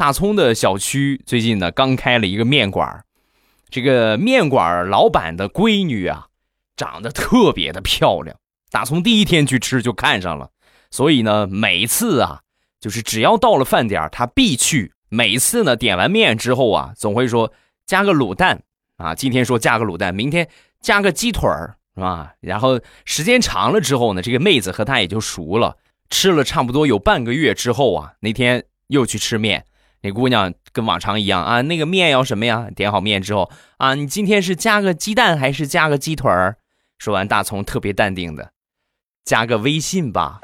大葱的小区最近呢刚开了一个面馆这个面馆老板的闺女啊，长得特别的漂亮。大葱第一天去吃就看上了，所以呢，每次啊，就是只要到了饭点他必去。每次呢，点完面之后啊，总会说加个卤蛋啊，今天说加个卤蛋，明天加个鸡腿儿，是吧？然后时间长了之后呢，这个妹子和他也就熟了。吃了差不多有半个月之后啊，那天又去吃面，那姑娘跟往常一样啊，那个面要什么呀？点好面之后啊，你今天是加个鸡蛋还是加个鸡腿儿？说完，大葱特别淡定的。加个微信吧。